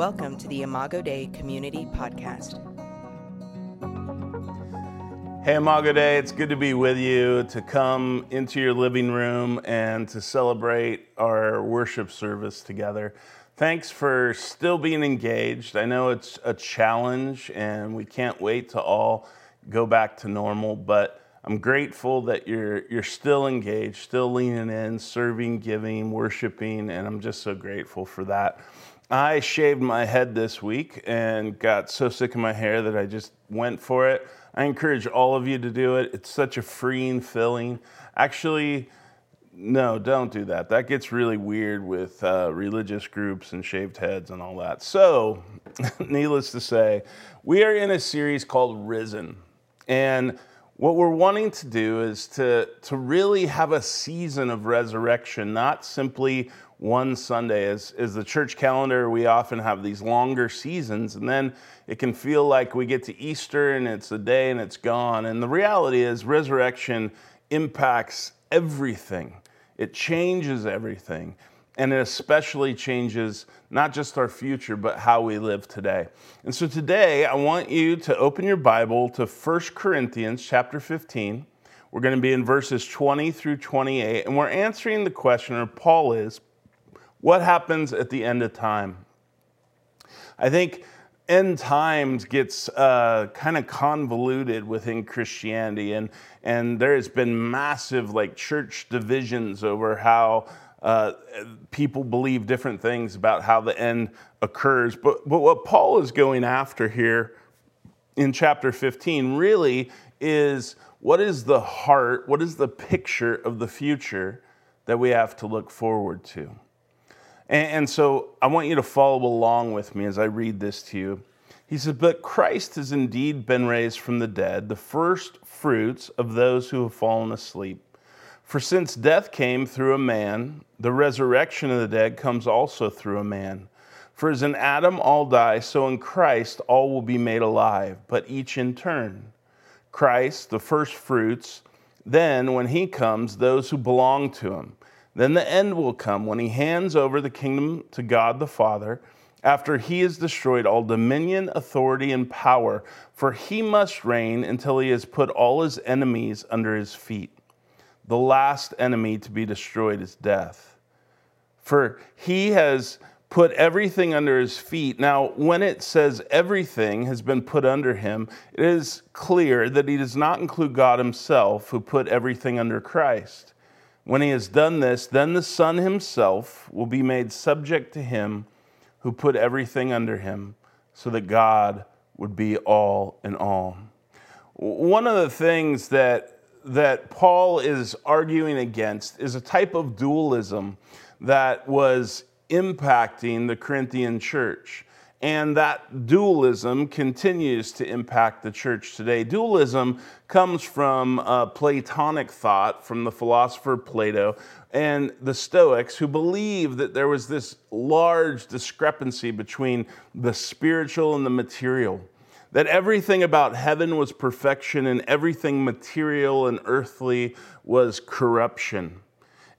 Welcome to the Imago Dei Community Podcast. Hey, Imago Dei, it's good to be with you, to come into your living room and to celebrate our worship service together. Thanks for still being engaged. I know it's a challenge and we can't wait to all go back to normal, but I'm grateful that you're you're still engaged, still leaning in, serving, giving, worshiping, and I'm just so grateful for that. I shaved my head this week and got so sick of my hair that I just went for it. I encourage all of you to do it. It's such a freeing feeling. Actually, no, don't do that. That gets really weird with uh, religious groups and shaved heads and all that. So, needless to say, we are in a series called Risen. And what we're wanting to do is to, to really have a season of resurrection, not simply one Sunday. As, as the church calendar, we often have these longer seasons, and then it can feel like we get to Easter and it's a day and it's gone. And the reality is, resurrection impacts everything, it changes everything. And it especially changes not just our future, but how we live today. And so today, I want you to open your Bible to 1 Corinthians chapter 15. We're going to be in verses 20 through 28, and we're answering the question, or Paul is, what happens at the end of time? I think end times gets uh, kind of convoluted within Christianity, and and there has been massive like church divisions over how uh, people believe different things about how the end occurs. But but what Paul is going after here in chapter 15 really is what is the heart, what is the picture of the future that we have to look forward to. And, and so I want you to follow along with me as I read this to you. He says, But Christ has indeed been raised from the dead, the first fruits of those who have fallen asleep. For since death came through a man, the resurrection of the dead comes also through a man. For as in Adam all die, so in Christ all will be made alive, but each in turn. Christ, the first fruits, then when he comes, those who belong to him. Then the end will come when he hands over the kingdom to God the Father, after he has destroyed all dominion, authority, and power, for he must reign until he has put all his enemies under his feet. The last enemy to be destroyed is death. For he has put everything under his feet. Now, when it says everything has been put under him, it is clear that he does not include God himself, who put everything under Christ. When he has done this, then the Son himself will be made subject to him who put everything under him, so that God would be all in all. One of the things that, that Paul is arguing against is a type of dualism that was impacting the Corinthian church. And that dualism continues to impact the church today. Dualism comes from uh, Platonic thought, from the philosopher Plato and the Stoics, who believed that there was this large discrepancy between the spiritual and the material. That everything about heaven was perfection and everything material and earthly was corruption.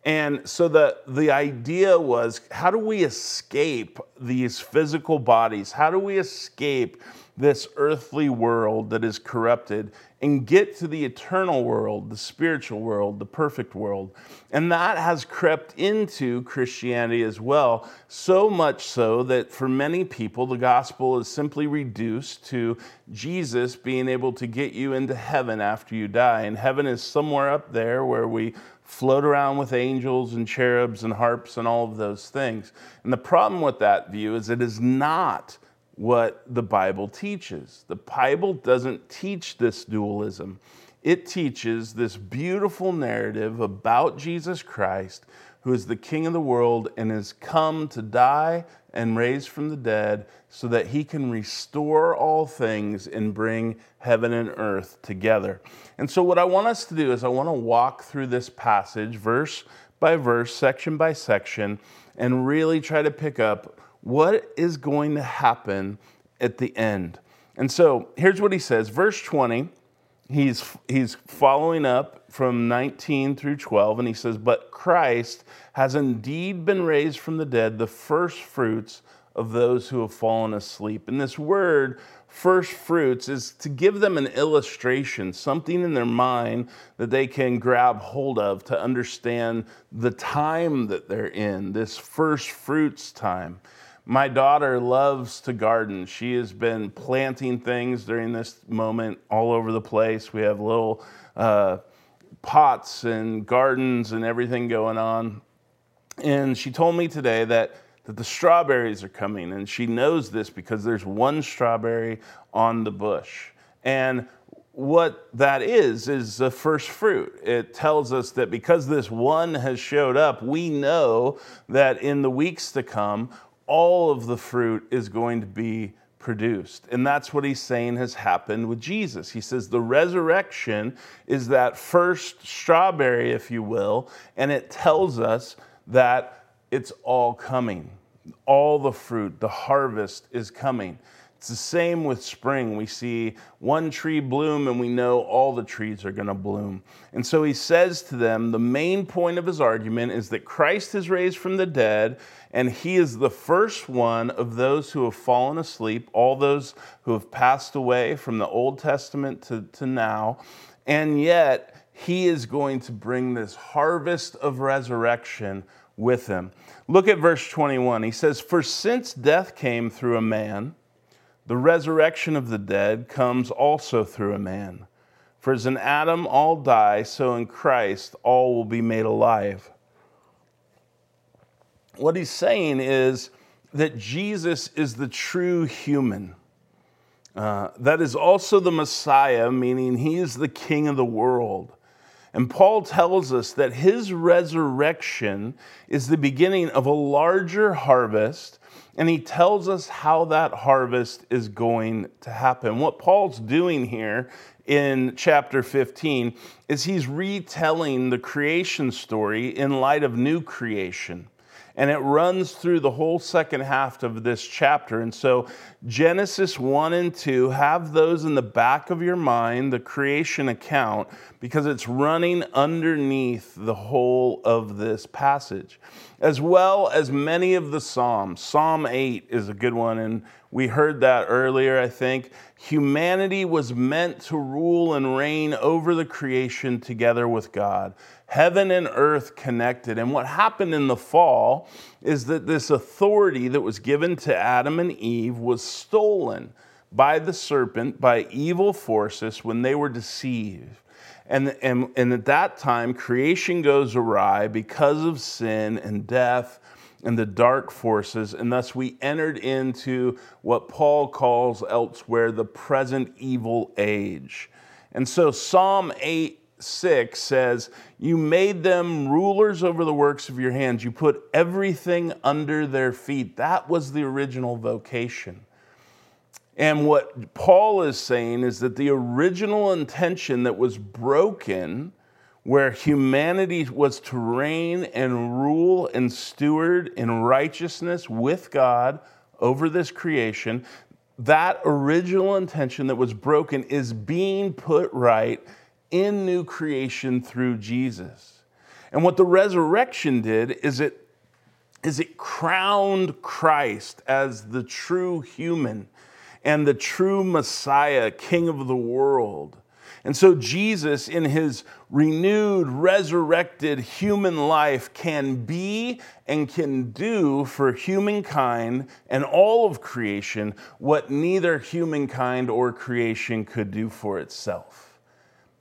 And so the, the idea was how do we escape these physical bodies? How do we escape this earthly world that is corrupted and get to the eternal world, the spiritual world, the perfect world? And that has crept into Christianity as well, so much so that for many people, the gospel is simply reduced to Jesus being able to get you into heaven after you die. And heaven is somewhere up there where we float around with angels and cherubs and harps and all of those things. And the problem with that view is it is not what the Bible teaches. The Bible doesn't teach this dualism. It teaches this beautiful narrative about Jesus Christ, who is the King of the world and has come to die and raised from the dead so that he can restore all things and bring heaven and earth together. And so, what I want us to do is, I want to walk through this passage, verse by verse, section by section, and really try to pick up what is going to happen at the end. And so, here's what he says, verse 20. He's, he's following up from 19 through 12, and he says, But Christ has indeed been raised from the dead, the first fruits of those who have fallen asleep. And this word, first fruits, is to give them an illustration, something in their mind that they can grab hold of to understand the time that they're in, this first fruits time. My daughter loves to garden. She has been planting things during this moment all over the place. We have little uh, pots and gardens and everything going on. And she told me today that that the strawberries are coming. And she knows this because there's one strawberry on the bush. And what that is, is the first fruit. It tells us that because this one has showed up, we know that in the weeks to come, all of the fruit is going to be produced. And that's what he's saying has happened with Jesus. He says the resurrection is that first strawberry, if you will, and it tells us that it's all coming. All the fruit, the harvest is coming. It's the same with spring. We see one tree bloom and we know all the trees are going to bloom. And so he says to them the main point of his argument is that Christ is raised from the dead and he is the first one of those who have fallen asleep, all those who have passed away from the Old Testament to, to now. And yet he is going to bring this harvest of resurrection with him. Look at verse 21. He says, For since death came through a man, the resurrection of the dead comes also through a man. For as in Adam all die, so in Christ all will be made alive. What he's saying is that Jesus is the true human. Uh, that is also the Messiah, meaning he is the King of the world. And Paul tells us that his resurrection is the beginning of a larger harvest, and he tells us how that harvest is going to happen. What Paul's doing here in chapter 15 is he's retelling the creation story in light of new creation and it runs through the whole second half of this chapter. And so, Genesis 1 and 2, have those in the back of your mind, the creation account, because it's running underneath the whole of this passage, as well as many of the Psalms. Psalm 8 is a good one, and we heard that earlier, I think. Humanity was meant to rule and reign over the creation together with God heaven and earth connected. And what happened in the fall is that this authority that was given to Adam and Eve was stolen by the serpent, by evil forces when they were deceived. And, and, and at that time, creation goes awry because of sin and death and the dark forces, and thus we entered into what Paul calls elsewhere the present evil age. And so Psalm 8 6 says, You made them rulers over the works of your hands. You put everything under their feet. That was the original vocation. And what Paul is saying is that the original intention that was broken, where humanity was to reign and rule and steward in righteousness with God over this creation, that original intention that was broken is being put right in new creation through Jesus. And what the resurrection did is it is it crowned Christ as the true human and the true Messiah, King of the world. And so, Jesus, in his renewed, resurrected human life, can be and can do for humankind and all of creation what neither humankind or creation could do for itself.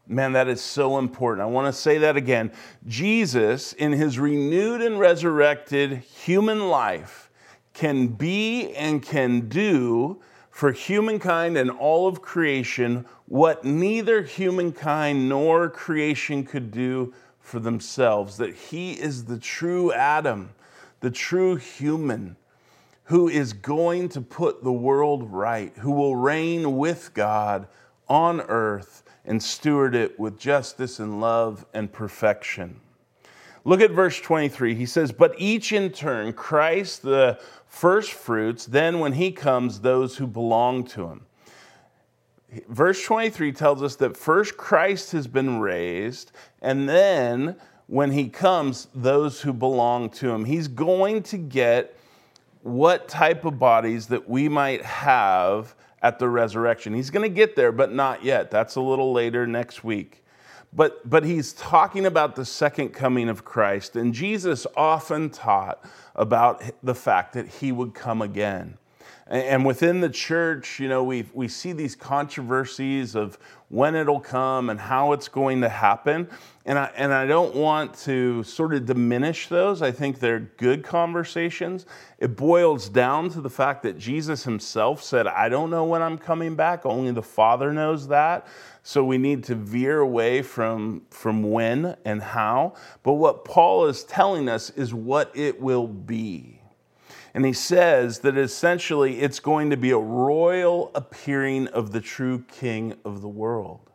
Man, that is so important. I want to say that again. Jesus, in his renewed and resurrected human life, can be and can do for humankind and all of creation what neither humankind nor creation could do for themselves. That he is the true Adam, the true human who is going to put the world right, who will reign with God on earth and steward it with justice and love and perfection. Look at verse 23. He says, But each in turn, Christ the first fruits, then when he comes, those who belong to him. Verse 23 tells us that first Christ has been raised, and then when he comes, those who belong to him. He's going to get what type of bodies that we might have at the resurrection. He's going to get there, but not yet. That's a little later next week. But, but he's talking about the second coming of Christ. And Jesus often taught about the fact that he would come again. And within the church, you know, we, we see these controversies of when it'll come and how it's going to happen. And I, and I don't want to sort of diminish those. I think they're good conversations. It boils down to the fact that Jesus himself said, I don't know when I'm coming back, only the Father knows that. So we need to veer away from, from when and how. But what Paul is telling us is what it will be. And he says that essentially it's going to be a royal appearing of the true king of the world.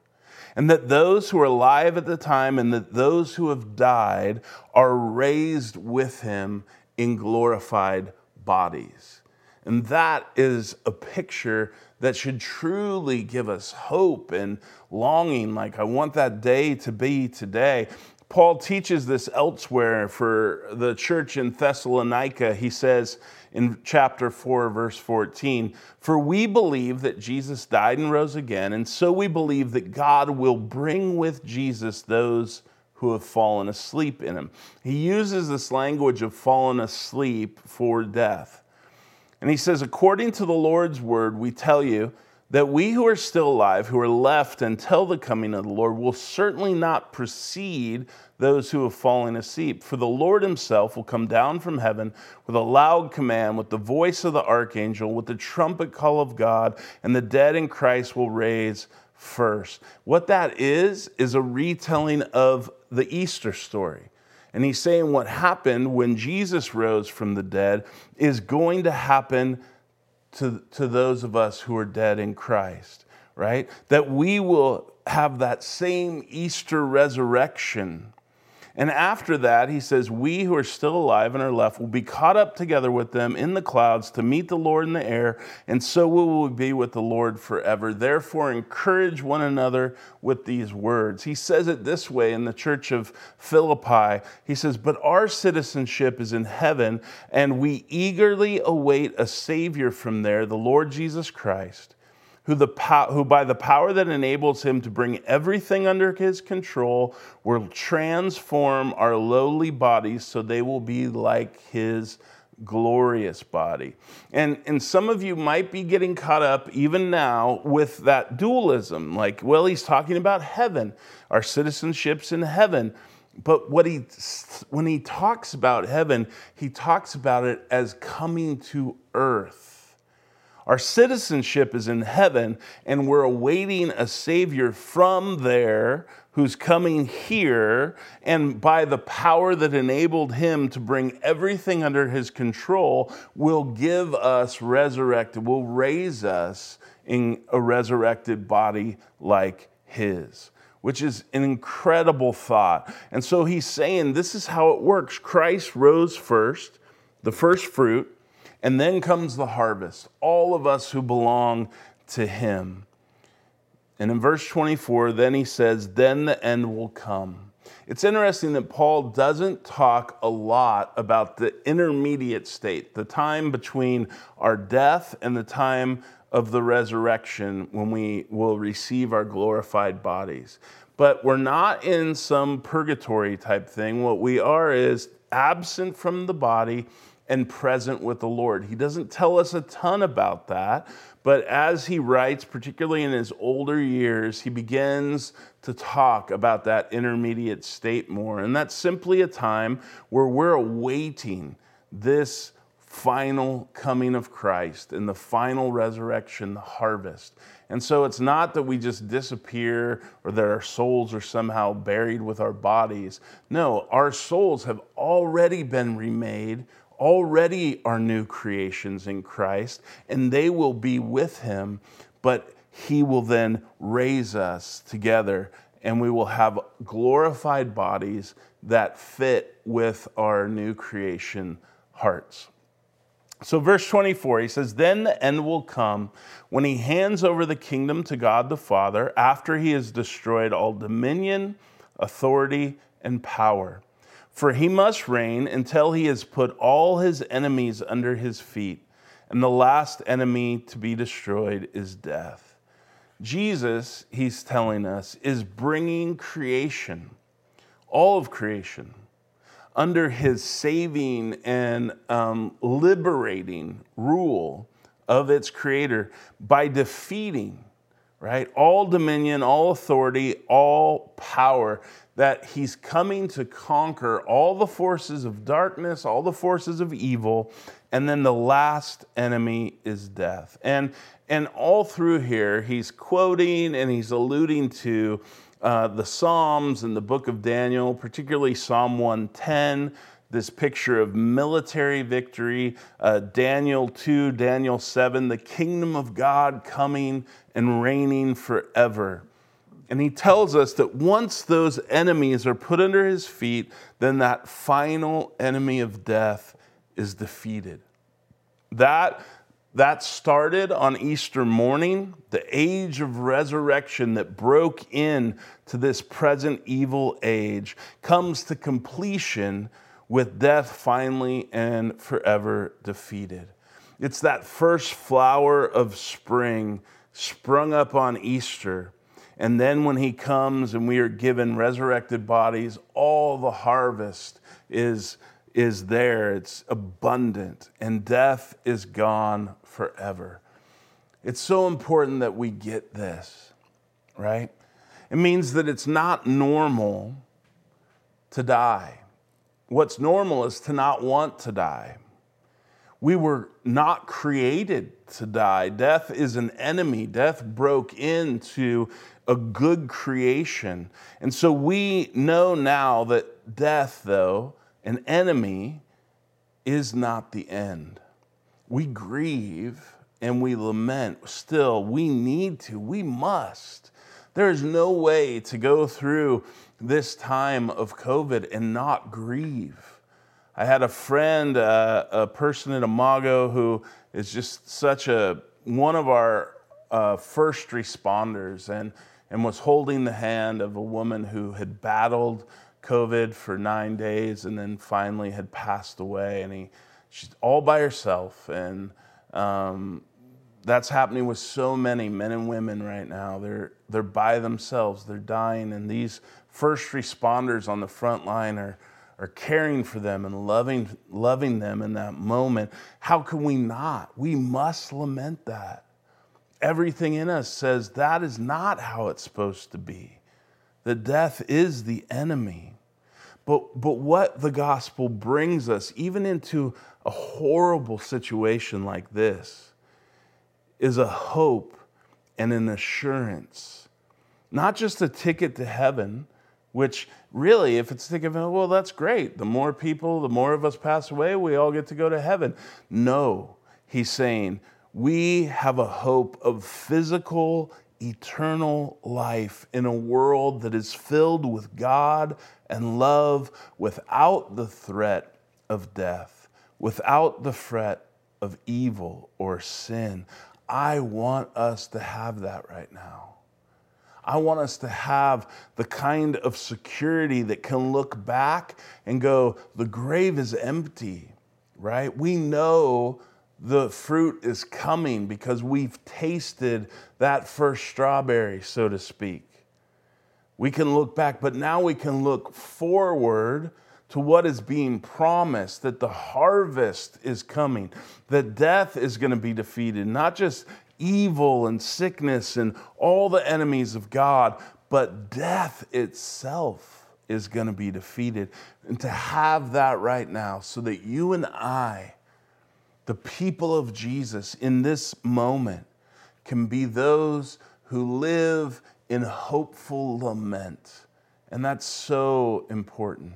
And that those who are alive at the time and that those who have died are raised with him in glorified bodies. And that is a picture that should truly give us hope and longing. Like, I want that day to be today. Paul teaches this elsewhere for the church in Thessalonica. He says in chapter 4, verse 14, For we believe that Jesus died and rose again, and so we believe that God will bring with Jesus those who have fallen asleep in him. He uses this language of fallen asleep for death. And he says, According to the Lord's word, we tell you, that we who are still alive, who are left until the coming of the Lord, will certainly not precede those who have fallen asleep. For the Lord himself will come down from heaven with a loud command, with the voice of the archangel, with the trumpet call of God, and the dead in Christ will raise first. What that is, is a retelling of the Easter story. And he's saying what happened when Jesus rose from the dead is going to happen to, to those of us who are dead in Christ, right? That we will have that same Easter resurrection and after that, he says, We who are still alive and are left will be caught up together with them in the clouds to meet the Lord in the air, and so we will be with the Lord forever. Therefore, encourage one another with these words. He says it this way in the church of Philippi. He says, But our citizenship is in heaven, and we eagerly await a Savior from there, the Lord Jesus Christ who, the, who by the power that enables him to bring everything under his control will transform our lowly bodies so they will be like his glorious body. And, and some of you might be getting caught up even now with that dualism. Like, well, he's talking about heaven, our citizenship's in heaven. But what he, when he talks about heaven, he talks about it as coming to earth our citizenship is in heaven, and we're awaiting a Savior from there who's coming here, and by the power that enabled him to bring everything under his control, will give us resurrected, will raise us in a resurrected body like his which is an incredible thought. And so he's saying this is how it works Christ rose first, the first fruit, and then comes the harvest, all of us who belong to Him. And in verse 24, then he says, Then the end will come. It's interesting that Paul doesn't talk a lot about the intermediate state, the time between our death and the time of the resurrection when we will receive our glorified bodies. But we're not in some purgatory type thing. What we are is absent from the body and present with the Lord. He doesn't tell us a ton about that, but as he writes, particularly in his older years, he begins to talk about that intermediate state more. And that's simply a time where we're awaiting this final coming of Christ and the final resurrection, the harvest. And so it's not that we just disappear or that our souls are somehow buried with our bodies. No, our souls have already been remade already are new creations in Christ, and they will be with him, but he will then raise us together, and we will have glorified bodies that fit with our new creation hearts. So, verse 24, he says, Then the end will come when he hands over the kingdom to God the Father after he has destroyed all dominion, authority, and power. For he must reign until he has put all his enemies under his feet. And the last enemy to be destroyed is death. Jesus, he's telling us, is bringing creation, all of creation, under his saving and um, liberating rule of its creator by defeating, right, all dominion, all authority, all power that he's coming to conquer all the forces of darkness, all the forces of evil, and then the last enemy is death. And and all through here, he's quoting and he's alluding to uh, the Psalms and the book of Daniel, particularly Psalm 110, this picture of military victory, uh, Daniel 2, Daniel 7, the kingdom of God coming and reigning forever. And he tells us that once those enemies are put under his feet, then that final enemy of death is defeated. That, that started on Easter morning, the age of resurrection that broke in to this present evil age comes to completion with death finally and forever defeated. It's that first flower of spring sprung up on Easter and then when he comes and we are given resurrected bodies, all the harvest is, is there. It's abundant, and death is gone forever. It's so important that we get this, right? It means that it's not normal to die. What's normal is to not want to die. We were not created to die. Death is an enemy. Death broke into a good creation. And so we know now that death, though, an enemy, is not the end. We grieve and we lament. Still, we need to, we must. There is no way to go through this time of COVID and not grieve. I had a friend, uh, a person in Imago who is just such a one of our uh, first responders, and and was holding the hand of a woman who had battled COVID for nine days and then finally had passed away. And he, she's all by herself. And um, that's happening with so many men and women right now. They're, they're by themselves, they're dying. And these first responders on the front line are, are caring for them and loving, loving them in that moment. How can we not? We must lament that everything in us says that is not how it's supposed to be. That death is the enemy. But, but what the gospel brings us, even into a horrible situation like this, is a hope and an assurance. Not just a ticket to heaven, which really, if it's thinking, well, that's great. The more people, the more of us pass away, we all get to go to heaven. No, he's saying, we have a hope of physical, eternal life in a world that is filled with God and love without the threat of death, without the threat of evil or sin. I want us to have that right now. I want us to have the kind of security that can look back and go, the grave is empty, right? We know the fruit is coming because we've tasted that first strawberry, so to speak. We can look back, but now we can look forward to what is being promised that the harvest is coming, that death is going to be defeated, not just evil and sickness and all the enemies of God, but death itself is going to be defeated. And to have that right now so that you and I the people of Jesus in this moment can be those who live in hopeful lament. And that's so important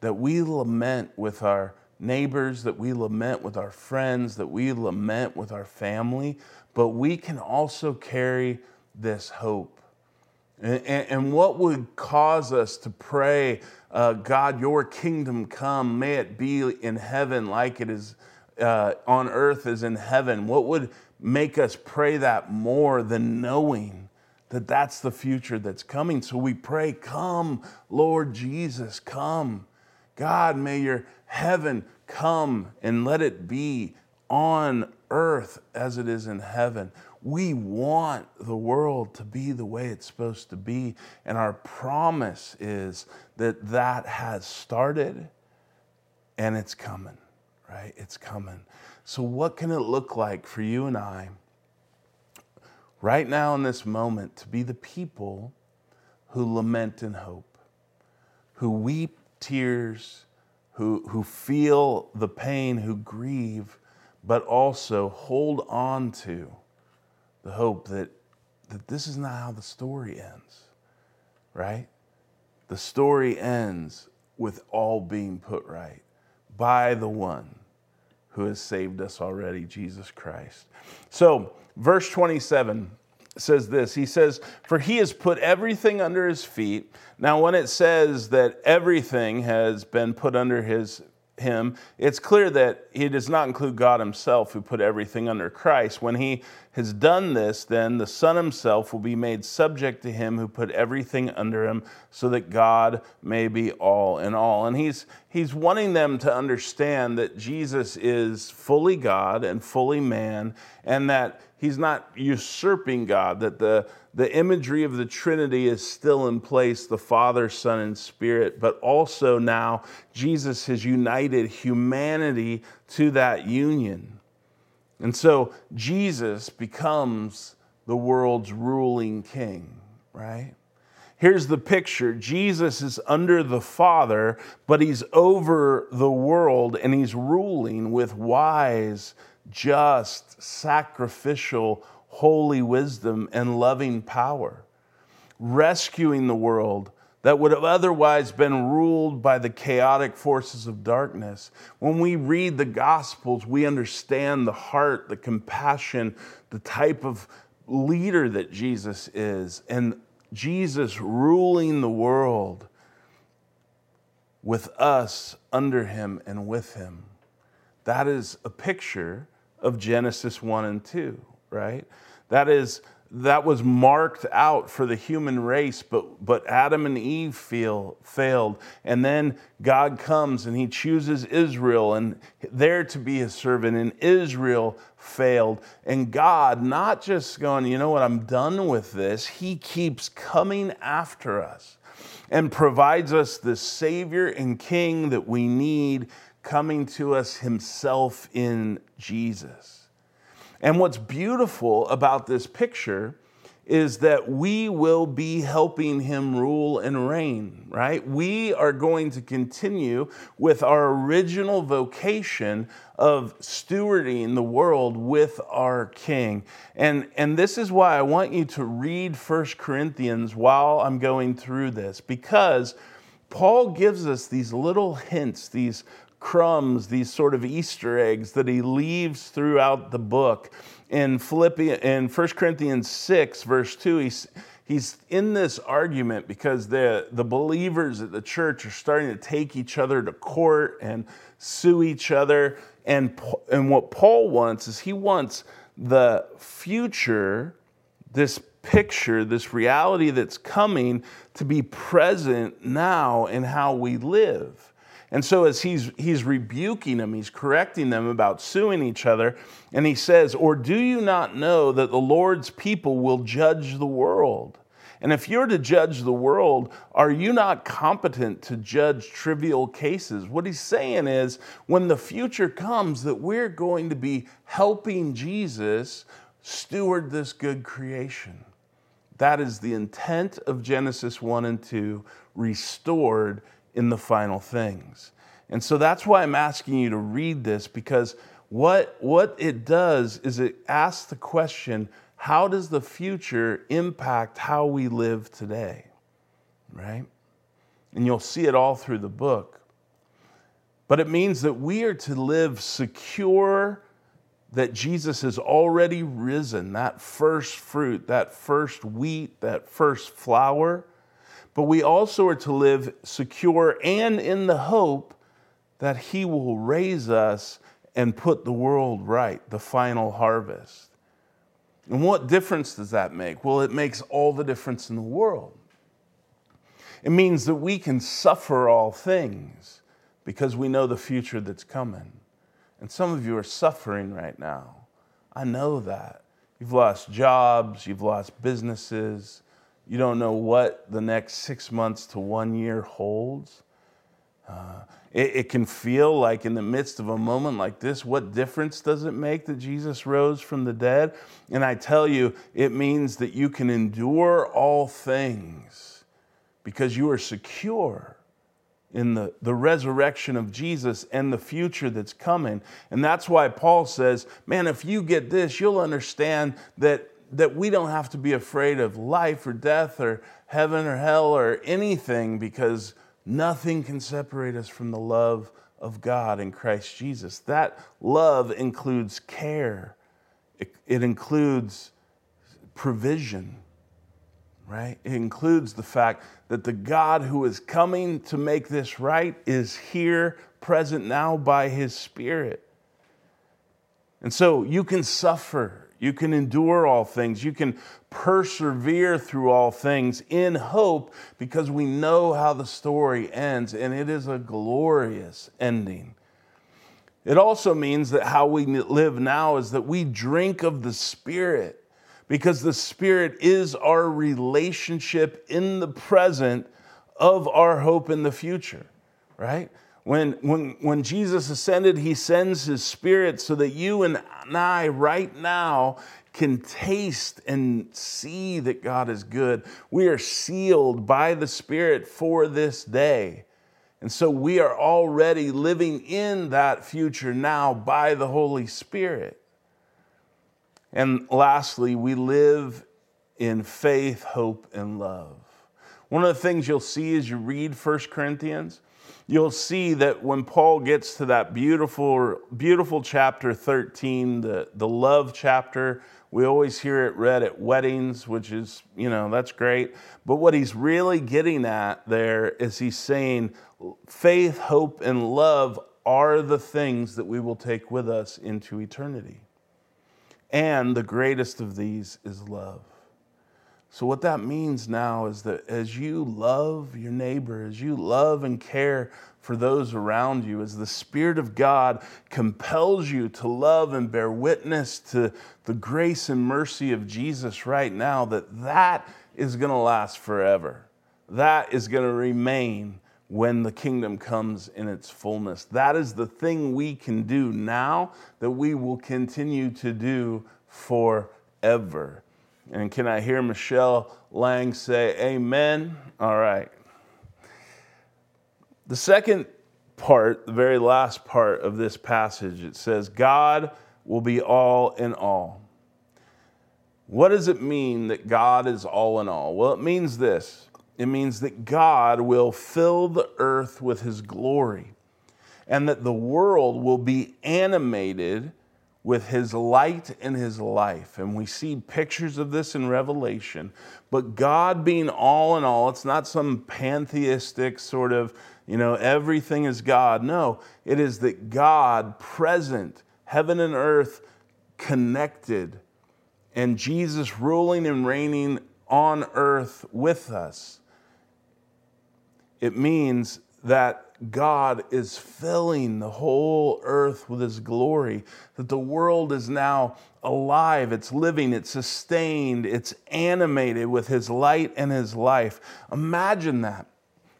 that we lament with our neighbors, that we lament with our friends, that we lament with our family, but we can also carry this hope. And, and what would cause us to pray, uh, God, your kingdom come, may it be in heaven like it is uh, on earth as in heaven? What would make us pray that more than knowing that that's the future that's coming? So we pray, Come, Lord Jesus, come. God, may your heaven come and let it be on earth as it is in heaven. We want the world to be the way it's supposed to be. And our promise is that that has started and it's coming, right? It's coming. So, what can it look like for you and I right now in this moment to be the people who lament and hope, who weep tears, who, who feel the pain, who grieve, but also hold on to the hope that, that this is not how the story ends, right? The story ends with all being put right by the one who has saved us already, Jesus Christ. So, verse 27 says this He says, For he has put everything under his feet. Now, when it says that everything has been put under his him, it's clear that he does not include God himself who put everything under Christ. When he has done this, then the Son himself will be made subject to him who put everything under him so that God may be all in all. And he's, he's wanting them to understand that Jesus is fully God and fully man, and that he's not usurping God, that the the imagery of the Trinity is still in place the Father, Son, and Spirit, but also now Jesus has united humanity to that union. And so Jesus becomes the world's ruling king, right? Here's the picture Jesus is under the Father, but he's over the world and he's ruling with wise, just, sacrificial holy wisdom and loving power, rescuing the world that would have otherwise been ruled by the chaotic forces of darkness. When we read the Gospels, we understand the heart, the compassion, the type of leader that Jesus is, and Jesus ruling the world with us under him and with him. That is a picture of Genesis 1 and 2, right? That is, that was marked out for the human race, but, but Adam and Eve feel, failed. And then God comes and he chooses Israel and there to be his servant, and Israel failed. And God, not just going, you know what, I'm done with this, he keeps coming after us and provides us the Savior and King that we need coming to us himself in Jesus. And what's beautiful about this picture is that we will be helping him rule and reign, right? We are going to continue with our original vocation of stewarding the world with our king. And, and this is why I want you to read First Corinthians while I'm going through this, because Paul gives us these little hints, these crumbs, these sort of Easter eggs that he leaves throughout the book. In Philippians, in 1 Corinthians 6, verse 2, he's, he's in this argument because the, the believers at the church are starting to take each other to court and sue each other. And, and what Paul wants is he wants the future, this picture, this reality that's coming, to be present now in how we live. And so, as he's, he's rebuking them, he's correcting them about suing each other, and he says, Or do you not know that the Lord's people will judge the world? And if you're to judge the world, are you not competent to judge trivial cases? What he's saying is, when the future comes, that we're going to be helping Jesus steward this good creation. That is the intent of Genesis 1 and 2, restored in the final things. And so that's why I'm asking you to read this because what, what it does is it asks the question how does the future impact how we live today? Right? And you'll see it all through the book. But it means that we are to live secure that Jesus has already risen, that first fruit, that first wheat, that first flour but we also are to live secure and in the hope that He will raise us and put the world right, the final harvest. And what difference does that make? Well, it makes all the difference in the world. It means that we can suffer all things because we know the future that's coming. And some of you are suffering right now. I know that. You've lost jobs, you've lost businesses, you don't know what the next six months to one year holds. Uh, it, it can feel like in the midst of a moment like this, what difference does it make that Jesus rose from the dead? And I tell you, it means that you can endure all things because you are secure in the, the resurrection of Jesus and the future that's coming. And that's why Paul says, man, if you get this, you'll understand that, that we don't have to be afraid of life or death or heaven or hell or anything because Nothing can separate us from the love of God in Christ Jesus. That love includes care, it, it includes provision, right? It includes the fact that the God who is coming to make this right is here, present now by his Spirit. And so you can suffer you can endure all things. You can persevere through all things in hope because we know how the story ends, and it is a glorious ending. It also means that how we live now is that we drink of the Spirit because the Spirit is our relationship in the present of our hope in the future, right? When, when, when Jesus ascended, he sends his spirit so that you and I, right now, can taste and see that God is good. We are sealed by the Spirit for this day. And so we are already living in that future now by the Holy Spirit. And lastly, we live in faith, hope, and love. One of the things you'll see as you read 1 Corinthians you'll see that when Paul gets to that beautiful, beautiful chapter 13, the, the love chapter, we always hear it read at weddings, which is, you know, that's great. But what he's really getting at there is he's saying faith, hope, and love are the things that we will take with us into eternity. And the greatest of these is love. So, what that means now is that as you love your neighbor, as you love and care for those around you, as the Spirit of God compels you to love and bear witness to the grace and mercy of Jesus right now, that that is going to last forever. That is going to remain when the kingdom comes in its fullness. That is the thing we can do now that we will continue to do forever. And can I hear Michelle Lang say amen? All right. The second part, the very last part of this passage, it says, God will be all in all. What does it mean that God is all in all? Well, it means this it means that God will fill the earth with his glory and that the world will be animated with his light and his life. And we see pictures of this in Revelation. But God being all in all, it's not some pantheistic sort of, you know, everything is God. No, it is that God present, heaven and earth connected, and Jesus ruling and reigning on earth with us. It means that God is filling the whole earth with His glory, that the world is now alive, it's living, it's sustained, it's animated with His light and His life. Imagine that,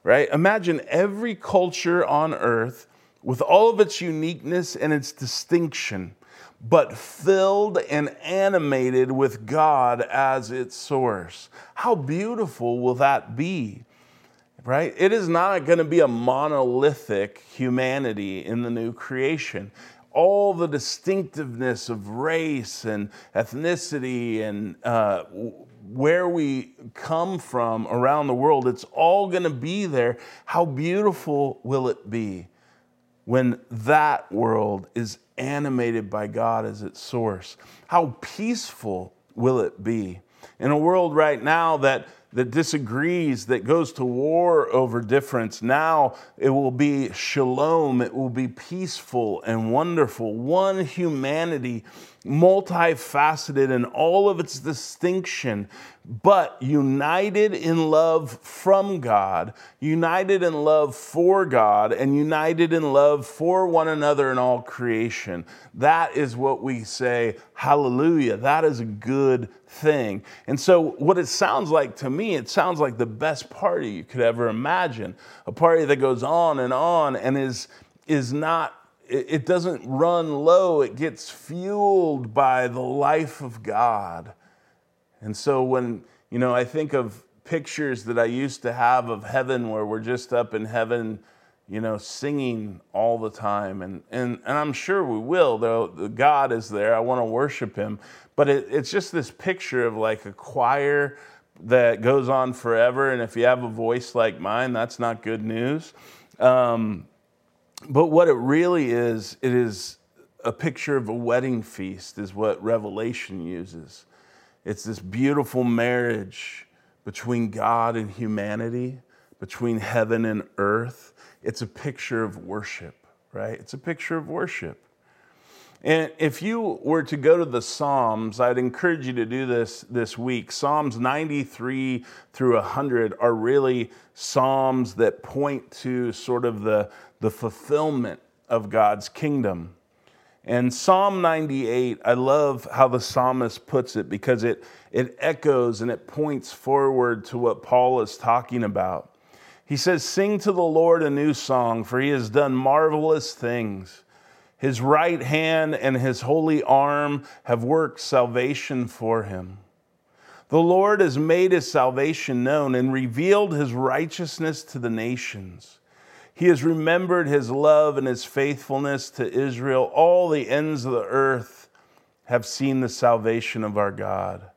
right? Imagine every culture on earth with all of its uniqueness and its distinction, but filled and animated with God as its source. How beautiful will that be? Right? It is not going to be a monolithic humanity in the new creation. All the distinctiveness of race and ethnicity and uh, where we come from around the world, it's all going to be there. How beautiful will it be when that world is animated by God as its source? How peaceful will it be? In a world right now that that disagrees, that goes to war over difference. Now it will be shalom, it will be peaceful and wonderful. One humanity, multifaceted in all of its distinction, but united in love from God, united in love for God, and united in love for one another in all creation. That is what we say, hallelujah. That is a good thing. And so, what it sounds like to me, it sounds like the best party you could ever imagine. A party that goes on and on and is, is not it doesn't run low, it gets fueled by the life of God. And so when, you know, I think of pictures that I used to have of heaven where we're just up in heaven, you know, singing all the time. And, and, and I'm sure we will, though God is there. I want to worship Him. But it, it's just this picture of like a choir that goes on forever. And if you have a voice like mine, that's not good news. Um, but what it really is, it is a picture of a wedding feast, is what Revelation uses. It's this beautiful marriage between God and humanity, between heaven and earth. It's a picture of worship, right? It's a picture of worship. And if you were to go to the Psalms, I'd encourage you to do this this week. Psalms 93 through 100 are really Psalms that point to sort of the, the fulfillment of God's kingdom. And Psalm 98, I love how the psalmist puts it because it, it echoes and it points forward to what Paul is talking about. He says, Sing to the Lord a new song, for he has done marvelous things. His right hand and his holy arm have worked salvation for him. The Lord has made his salvation known and revealed his righteousness to the nations. He has remembered his love and his faithfulness to Israel. All the ends of the earth have seen the salvation of our God.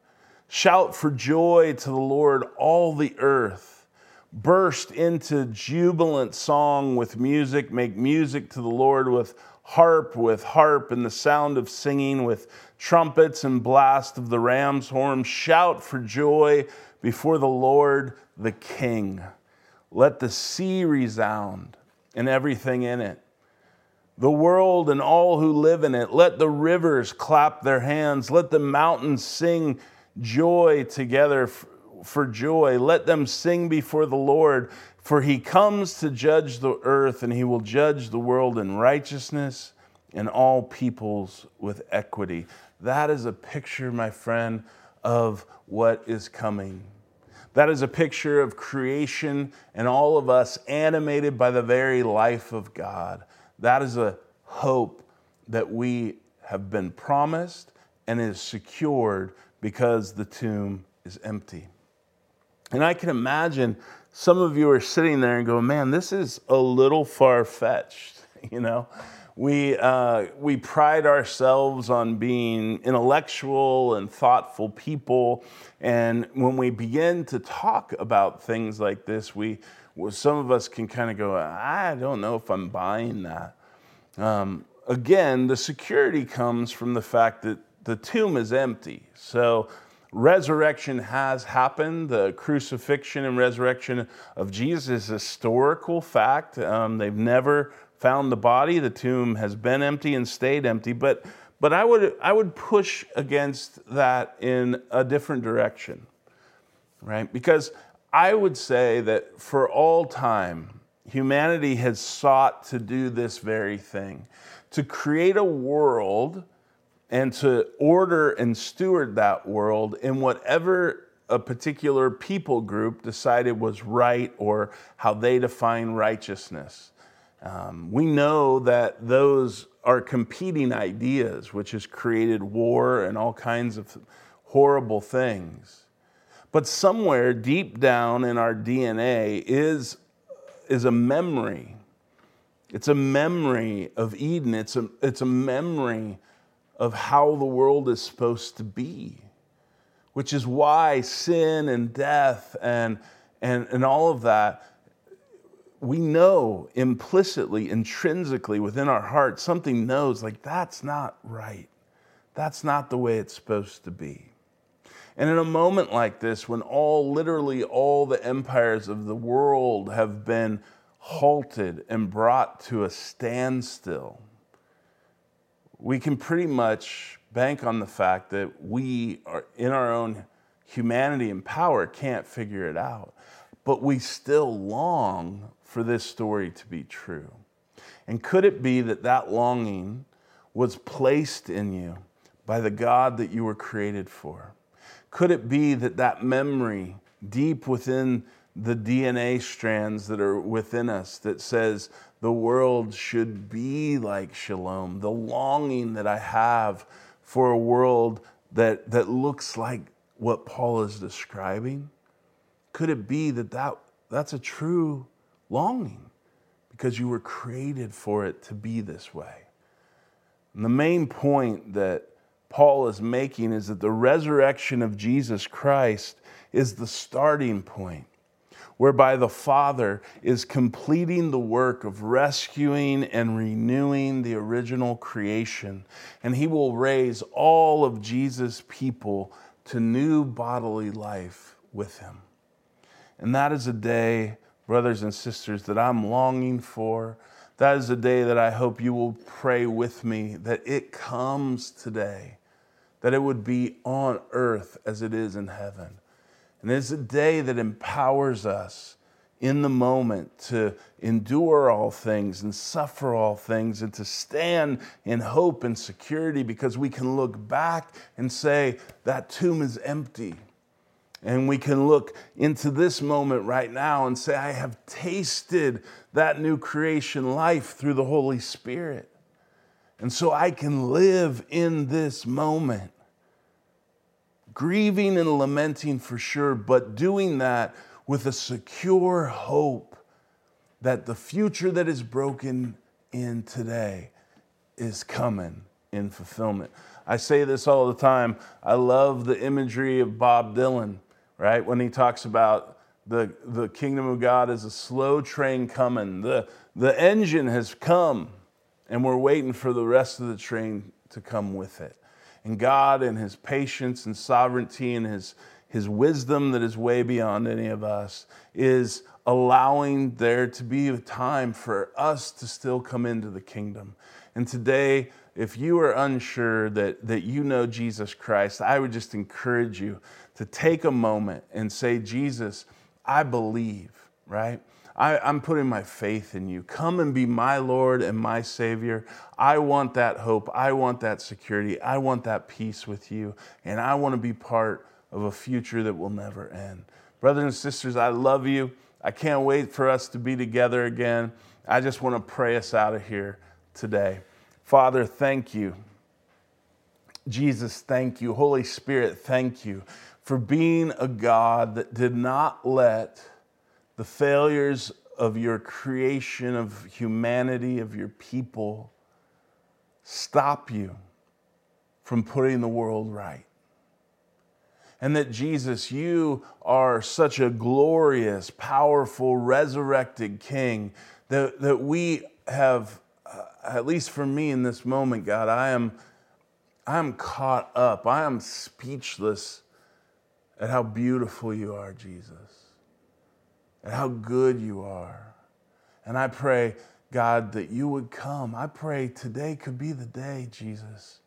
Shout for joy to the Lord, all the earth. Burst into jubilant song with music. Make music to the Lord with harp, with harp and the sound of singing, with trumpets and blast of the ram's horn. Shout for joy before the Lord the King. Let the sea resound and everything in it. The world and all who live in it. Let the rivers clap their hands. Let the mountains sing joy together for joy. Let them sing before the Lord, for he comes to judge the earth, and he will judge the world in righteousness and all peoples with equity. That is a picture, my friend, of what is coming. That is a picture of creation and all of us animated by the very life of God. That is a hope that we have been promised and is secured because the tomb is empty. And I can imagine some of you are sitting there and go, man, this is a little far fetched, you know? We, uh, we pride ourselves on being intellectual and thoughtful people. And when we begin to talk about things like this, we, well, some of us can kind of go, I don't know if I'm buying that. Um, again, the security comes from the fact that the tomb is empty. So resurrection has happened. The crucifixion and resurrection of Jesus is a historical fact. Um, they've never found the body. The tomb has been empty and stayed empty. But, but I, would, I would push against that in a different direction, right? Because I would say that for all time, humanity has sought to do this very thing to create a world and to order and steward that world in whatever a particular people group decided was right or how they define righteousness. Um, we know that those are competing ideas, which has created war and all kinds of horrible things. But somewhere deep down in our DNA is, is a memory. It's a memory of Eden. It's a, it's a memory of how the world is supposed to be, which is why sin and death and, and, and all of that we know implicitly, intrinsically within our heart, something knows like that's not right. That's not the way it's supposed to be. And in a moment like this, when all, literally all the empires of the world have been halted and brought to a standstill, we can pretty much bank on the fact that we are in our own humanity and power can't figure it out. But we still long for this story to be true. And could it be that that longing was placed in you by the God that you were created for? Could it be that that memory deep within the DNA strands that are within us that says the world should be like shalom, the longing that I have for a world that, that looks like what Paul is describing? Could it be that, that that's a true longing because you were created for it to be this way? And the main point that Paul is making is that the resurrection of Jesus Christ is the starting point, whereby the Father is completing the work of rescuing and renewing the original creation. And he will raise all of Jesus' people to new bodily life with him. And that is a day, brothers and sisters, that I'm longing for. That is a day that I hope you will pray with me that it comes today that it would be on earth as it is in heaven. And it's a day that empowers us in the moment to endure all things and suffer all things and to stand in hope and security because we can look back and say, that tomb is empty. And we can look into this moment right now and say, I have tasted that new creation life through the Holy Spirit. And so I can live in this moment grieving and lamenting for sure, but doing that with a secure hope that the future that is broken in today is coming in fulfillment. I say this all the time. I love the imagery of Bob Dylan, right? When he talks about the, the kingdom of God is a slow train coming. The, the engine has come, and we're waiting for the rest of the train to come with it. And God, and His patience and sovereignty and His, His wisdom that is way beyond any of us, is allowing there to be a time for us to still come into the kingdom. And today, if you are unsure that, that you know Jesus Christ, I would just encourage you to take a moment and say, Jesus, I believe, right? I, am putting my faith in you. Come and be my Lord and my Savior. I want that hope. I want that security. I want that peace with you. And I want to be part of a future that will never end. Brothers and sisters, I love you. I can't wait for us to be together again. I just want to pray us out of here today. Father, thank you. Jesus, thank you. Holy Spirit, thank you for being a God that did not let the failures of your creation, of humanity, of your people, stop you from putting the world right. And that Jesus, you are such a glorious, powerful, resurrected King that, that we have, uh, at least for me in this moment, God, I am, I am caught up. I am speechless at how beautiful you are, Jesus and how good you are. And I pray, God, that you would come. I pray today could be the day, Jesus,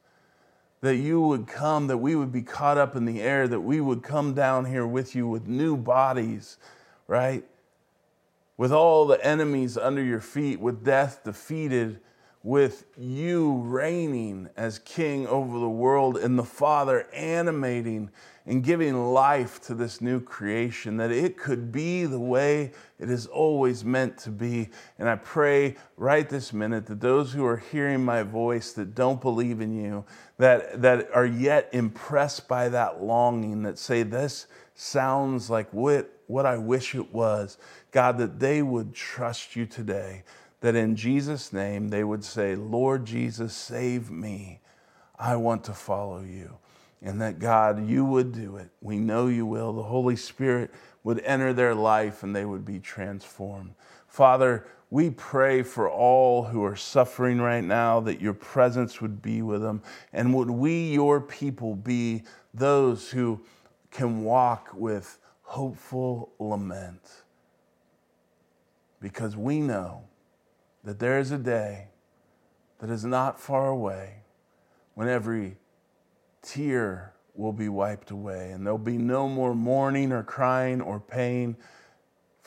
that you would come, that we would be caught up in the air, that we would come down here with you with new bodies, right? With all the enemies under your feet, with death defeated, with you reigning as king over the world and the Father animating and giving life to this new creation, that it could be the way it is always meant to be. And I pray right this minute that those who are hearing my voice that don't believe in you, that, that are yet impressed by that longing, that say, This sounds like what, what I wish it was, God, that they would trust you today. That in Jesus' name they would say, Lord Jesus, save me. I want to follow you and that God, you would do it. We know you will. The Holy Spirit would enter their life and they would be transformed. Father, we pray for all who are suffering right now that your presence would be with them. And would we, your people, be those who can walk with hopeful lament? Because we know that there is a day that is not far away when every tear will be wiped away and there'll be no more mourning or crying or pain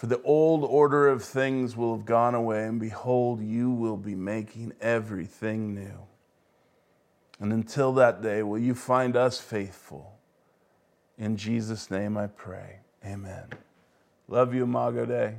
for the old order of things will have gone away, and behold, you will be making everything new. And until that day, will you find us faithful? In Jesus' name I pray. Amen. Love you, Imago Dei.